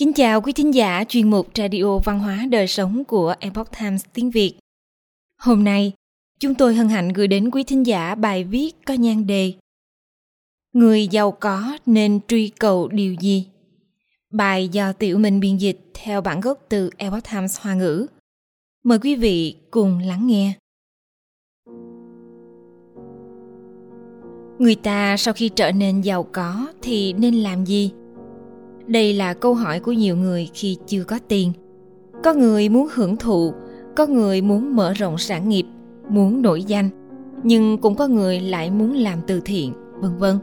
Kính chào quý thính giả chuyên mục Radio Văn hóa Đời Sống của Epoch Times tiếng Việt. Hôm nay, chúng tôi hân hạnh gửi đến quý thính giả bài viết có nhan đề Người giàu có nên truy cầu điều gì? Bài do Tiểu Minh biên dịch theo bản gốc từ Epoch Times Hoa ngữ. Mời quý vị cùng lắng nghe. Người ta sau khi trở nên giàu có thì nên làm gì? Đây là câu hỏi của nhiều người khi chưa có tiền. Có người muốn hưởng thụ, có người muốn mở rộng sản nghiệp, muốn nổi danh, nhưng cũng có người lại muốn làm từ thiện, vân vân.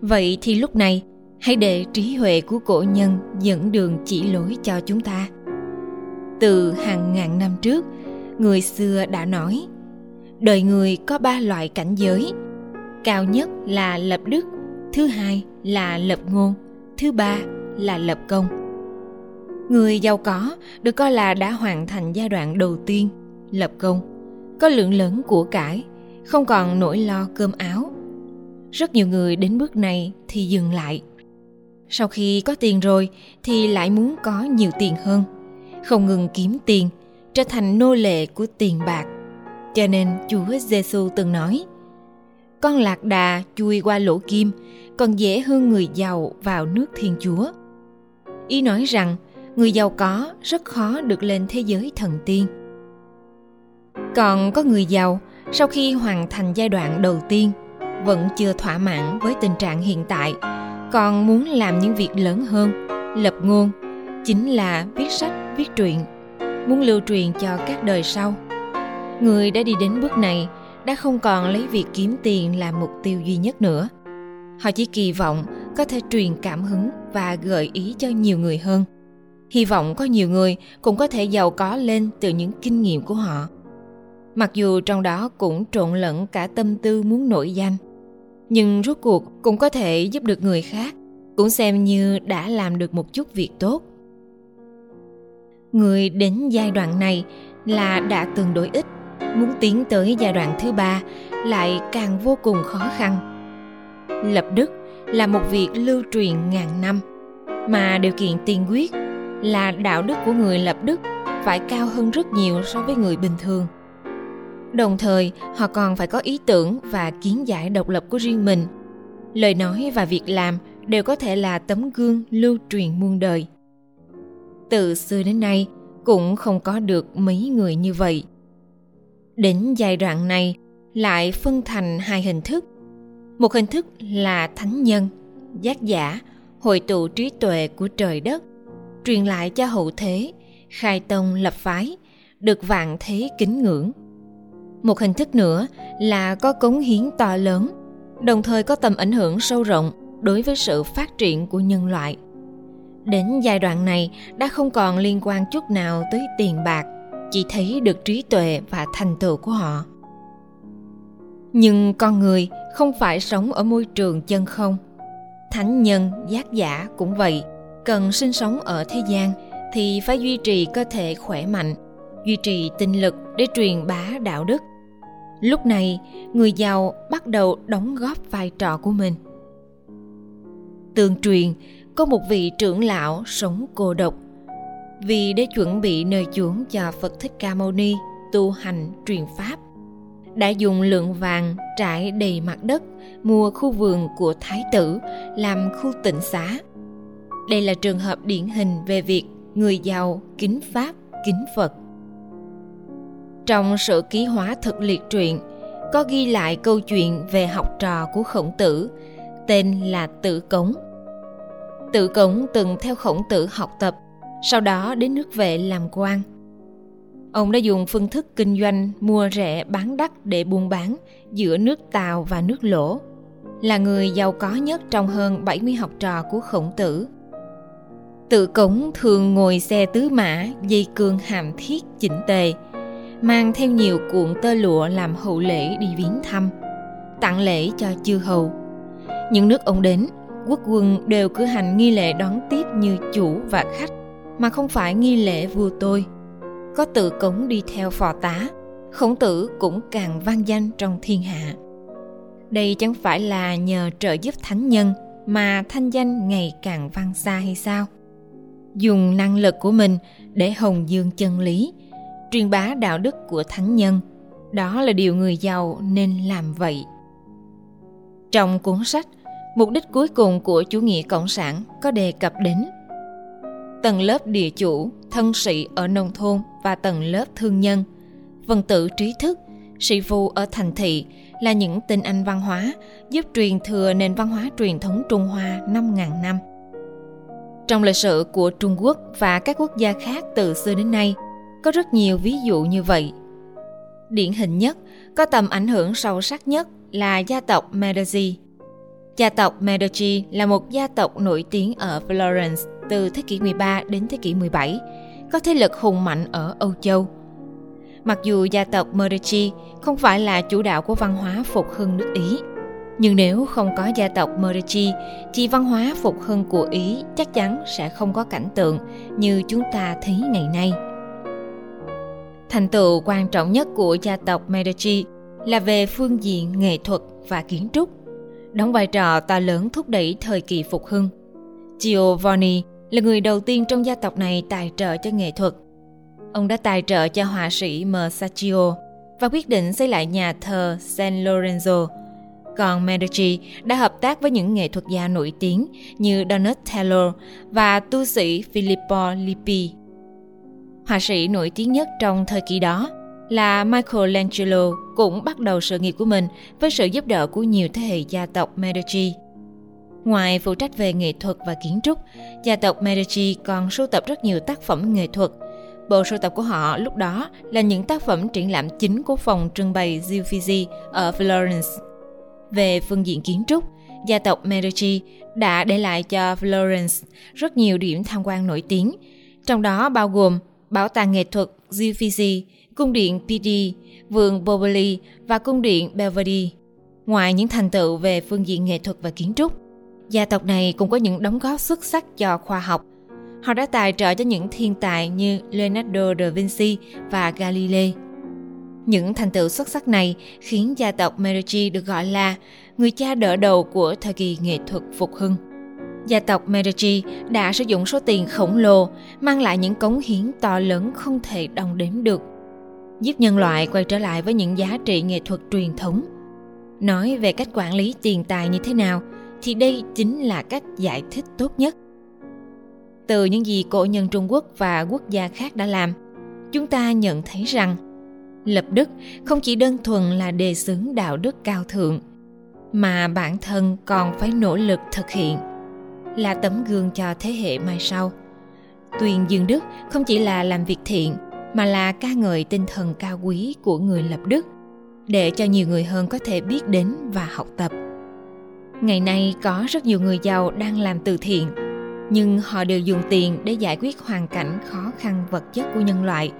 Vậy thì lúc này, hãy để trí huệ của cổ nhân dẫn đường chỉ lối cho chúng ta. Từ hàng ngàn năm trước, người xưa đã nói, đời người có ba loại cảnh giới, cao nhất là lập đức, thứ hai là lập ngôn, thứ ba là lập công. Người giàu có được coi là đã hoàn thành giai đoạn đầu tiên lập công, có lượng lớn của cải, không còn nỗi lo cơm áo. Rất nhiều người đến bước này thì dừng lại. Sau khi có tiền rồi thì lại muốn có nhiều tiền hơn, không ngừng kiếm tiền, trở thành nô lệ của tiền bạc. Cho nên chúa giêsu từng nói, con lạc đà chui qua lỗ kim, còn dễ hơn người giàu vào nước thiên chúa ý nói rằng, người giàu có rất khó được lên thế giới thần tiên. Còn có người giàu, sau khi hoàn thành giai đoạn đầu tiên, vẫn chưa thỏa mãn với tình trạng hiện tại, còn muốn làm những việc lớn hơn, lập ngôn, chính là viết sách, viết truyện, muốn lưu truyền cho các đời sau. Người đã đi đến bước này, đã không còn lấy việc kiếm tiền làm mục tiêu duy nhất nữa. Họ chỉ kỳ vọng có thể truyền cảm hứng và gợi ý cho nhiều người hơn. Hy vọng có nhiều người cũng có thể giàu có lên từ những kinh nghiệm của họ. Mặc dù trong đó cũng trộn lẫn cả tâm tư muốn nổi danh, nhưng rốt cuộc cũng có thể giúp được người khác, cũng xem như đã làm được một chút việc tốt. Người đến giai đoạn này là đã từng đổi ít, muốn tiến tới giai đoạn thứ ba lại càng vô cùng khó khăn. Lập đức là một việc lưu truyền ngàn năm. Mà điều kiện tiên quyết là đạo đức của người lập đức phải cao hơn rất nhiều so với người bình thường. Đồng thời, họ còn phải có ý tưởng và kiến giải độc lập của riêng mình. Lời nói và việc làm đều có thể là tấm gương lưu truyền muôn đời. Từ xưa đến nay, cũng không có được mấy người như vậy. Đến giai đoạn này, lại phân thành hai hình thức một hình thức là thánh nhân, giác giả, hội tụ trí tuệ của trời đất, truyền lại cho hậu thế, khai tông lập phái, được vạn thế kính ngưỡng. Một hình thức nữa là có cống hiến to lớn, đồng thời có tầm ảnh hưởng sâu rộng đối với sự phát triển của nhân loại. Đến giai đoạn này đã không còn liên quan chút nào tới tiền bạc, chỉ thấy được trí tuệ và thành tựu của họ nhưng con người không phải sống ở môi trường chân không. Thánh nhân, giác giả cũng vậy. Cần sinh sống ở thế gian thì phải duy trì cơ thể khỏe mạnh, duy trì tinh lực để truyền bá đạo đức. Lúc này, người giàu bắt đầu đóng góp vai trò của mình. Tương truyền, có một vị trưởng lão sống cô độc. Vì để chuẩn bị nơi chốn cho phật thích ca mâu ni tu hành truyền pháp đã dùng lượng vàng trải đầy mặt đất mua khu vườn của thái tử làm khu tịnh xá. Đây là trường hợp điển hình về việc người giàu kính pháp, kính Phật. Trong sự ký hóa thực liệt truyện, có ghi lại câu chuyện về học trò của khổng tử, tên là Tử Cống. Tử Cống từng theo khổng tử học tập, sau đó đến nước vệ làm quan – Ông đã dùng phương thức kinh doanh mua rẻ bán đắt để buôn bán giữa nước Tàu và nước Lỗ. Là người giàu có nhất trong hơn 70 học trò của khổng tử. Tự cống thường ngồi xe tứ mã, dây cương hàm thiết chỉnh tề, mang theo nhiều cuộn tơ lụa làm hậu lễ đi viếng thăm, tặng lễ cho chư hầu. Những nước ông đến, quốc quân đều cử hành nghi lễ đón tiếp như chủ và khách, mà không phải nghi lễ vua tôi – có tự cống đi theo phò tá, khổng tử cũng càng vang danh trong thiên hạ. Đây chẳng phải là nhờ trợ giúp thánh nhân mà thanh danh ngày càng vang xa hay sao? Dùng năng lực của mình để hồng dương chân lý, truyền bá đạo đức của thánh nhân, đó là điều người giàu nên làm vậy. Trong cuốn sách, mục đích cuối cùng của chủ nghĩa cộng sản có đề cập đến tầng lớp địa chủ thân sĩ ở nông thôn và tầng lớp thương nhân vân tử trí thức sĩ phu ở thành thị là những tinh anh văn hóa giúp truyền thừa nền văn hóa truyền thống Trung Hoa 5.000 năm. Trong lịch sử của Trung Quốc và các quốc gia khác từ xưa đến nay, có rất nhiều ví dụ như vậy. Điển hình nhất, có tầm ảnh hưởng sâu sắc nhất là gia tộc Medici. Gia tộc Medici là một gia tộc nổi tiếng ở Florence từ thế kỷ 13 đến thế kỷ 17, có thế lực hùng mạnh ở Âu Châu. Mặc dù gia tộc Medici không phải là chủ đạo của văn hóa phục hưng nước Ý, nhưng nếu không có gia tộc Medici thì văn hóa phục hưng của Ý chắc chắn sẽ không có cảnh tượng như chúng ta thấy ngày nay. Thành tựu quan trọng nhất của gia tộc Medici là về phương diện nghệ thuật và kiến trúc, đóng vai trò to lớn thúc đẩy thời kỳ phục hưng. Giovanni là người đầu tiên trong gia tộc này tài trợ cho nghệ thuật. Ông đã tài trợ cho họa sĩ Masaccio và quyết định xây lại nhà thờ San Lorenzo. Còn Medici đã hợp tác với những nghệ thuật gia nổi tiếng như Donatello và tu sĩ Filippo Lippi. Họa sĩ nổi tiếng nhất trong thời kỳ đó là Michelangelo cũng bắt đầu sự nghiệp của mình với sự giúp đỡ của nhiều thế hệ gia tộc Medici. Ngoài phụ trách về nghệ thuật và kiến trúc, gia tộc Medici còn sưu tập rất nhiều tác phẩm nghệ thuật. Bộ sưu tập của họ lúc đó là những tác phẩm triển lãm chính của phòng trưng bày Uffizi ở Florence. Về phương diện kiến trúc, gia tộc Medici đã để lại cho Florence rất nhiều điểm tham quan nổi tiếng, trong đó bao gồm Bảo tàng nghệ thuật Uffizi, cung điện Pitti, vườn Boboli và cung điện Belvedere. Ngoài những thành tựu về phương diện nghệ thuật và kiến trúc, gia tộc này cũng có những đóng góp xuất sắc cho khoa học. Họ đã tài trợ cho những thiên tài như Leonardo da Vinci và Galilei. Những thành tựu xuất sắc này khiến gia tộc Medici được gọi là người cha đỡ đầu của thời kỳ nghệ thuật phục hưng. Gia tộc Medici đã sử dụng số tiền khổng lồ, mang lại những cống hiến to lớn không thể đong đếm được, giúp nhân loại quay trở lại với những giá trị nghệ thuật truyền thống. Nói về cách quản lý tiền tài như thế nào, thì đây chính là cách giải thích tốt nhất. Từ những gì cổ nhân Trung Quốc và quốc gia khác đã làm, chúng ta nhận thấy rằng lập đức không chỉ đơn thuần là đề xướng đạo đức cao thượng, mà bản thân còn phải nỗ lực thực hiện là tấm gương cho thế hệ mai sau. Tuyền dương đức không chỉ là làm việc thiện mà là ca ngợi tinh thần cao quý của người lập đức để cho nhiều người hơn có thể biết đến và học tập. Ngày nay có rất nhiều người giàu đang làm từ thiện, nhưng họ đều dùng tiền để giải quyết hoàn cảnh khó khăn vật chất của nhân loại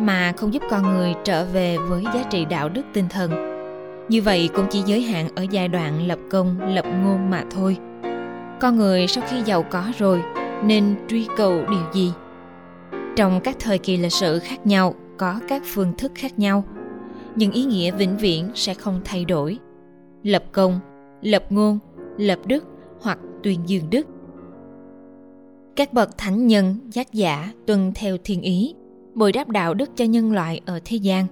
mà không giúp con người trở về với giá trị đạo đức tinh thần. Như vậy cũng chỉ giới hạn ở giai đoạn lập công, lập ngôn mà thôi con người sau khi giàu có rồi nên truy cầu điều gì trong các thời kỳ lịch sử khác nhau, có các phương thức khác nhau. Nhưng ý nghĩa vĩnh viễn sẽ không thay đổi. Lập công, lập ngôn, lập đức hoặc tuyên dương đức. Các bậc thánh nhân, giác giả tuân theo thiên ý, bồi đáp đạo đức cho nhân loại ở thế gian.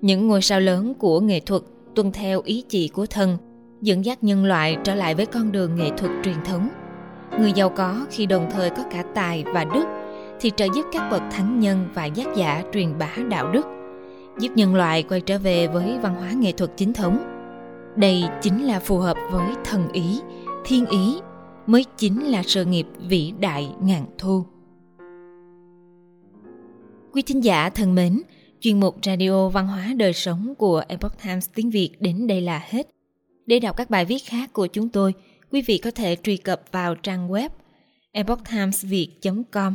Những ngôi sao lớn của nghệ thuật tuân theo ý chỉ của thần, dẫn dắt nhân loại trở lại với con đường nghệ thuật truyền thống. Người giàu có khi đồng thời có cả tài và đức thì trợ giúp các bậc thánh nhân và giác giả truyền bá đạo đức, giúp nhân loại quay trở về với văn hóa nghệ thuật chính thống. Đây chính là phù hợp với thần ý, thiên ý, mới chính là sự nghiệp vĩ đại ngàn thu. Quý thính giả thân mến, chuyên mục Radio Văn hóa Đời Sống của Epoch Times tiếng Việt đến đây là hết. Để đọc các bài viết khác của chúng tôi, quý vị có thể truy cập vào trang web epochtimesviet.com.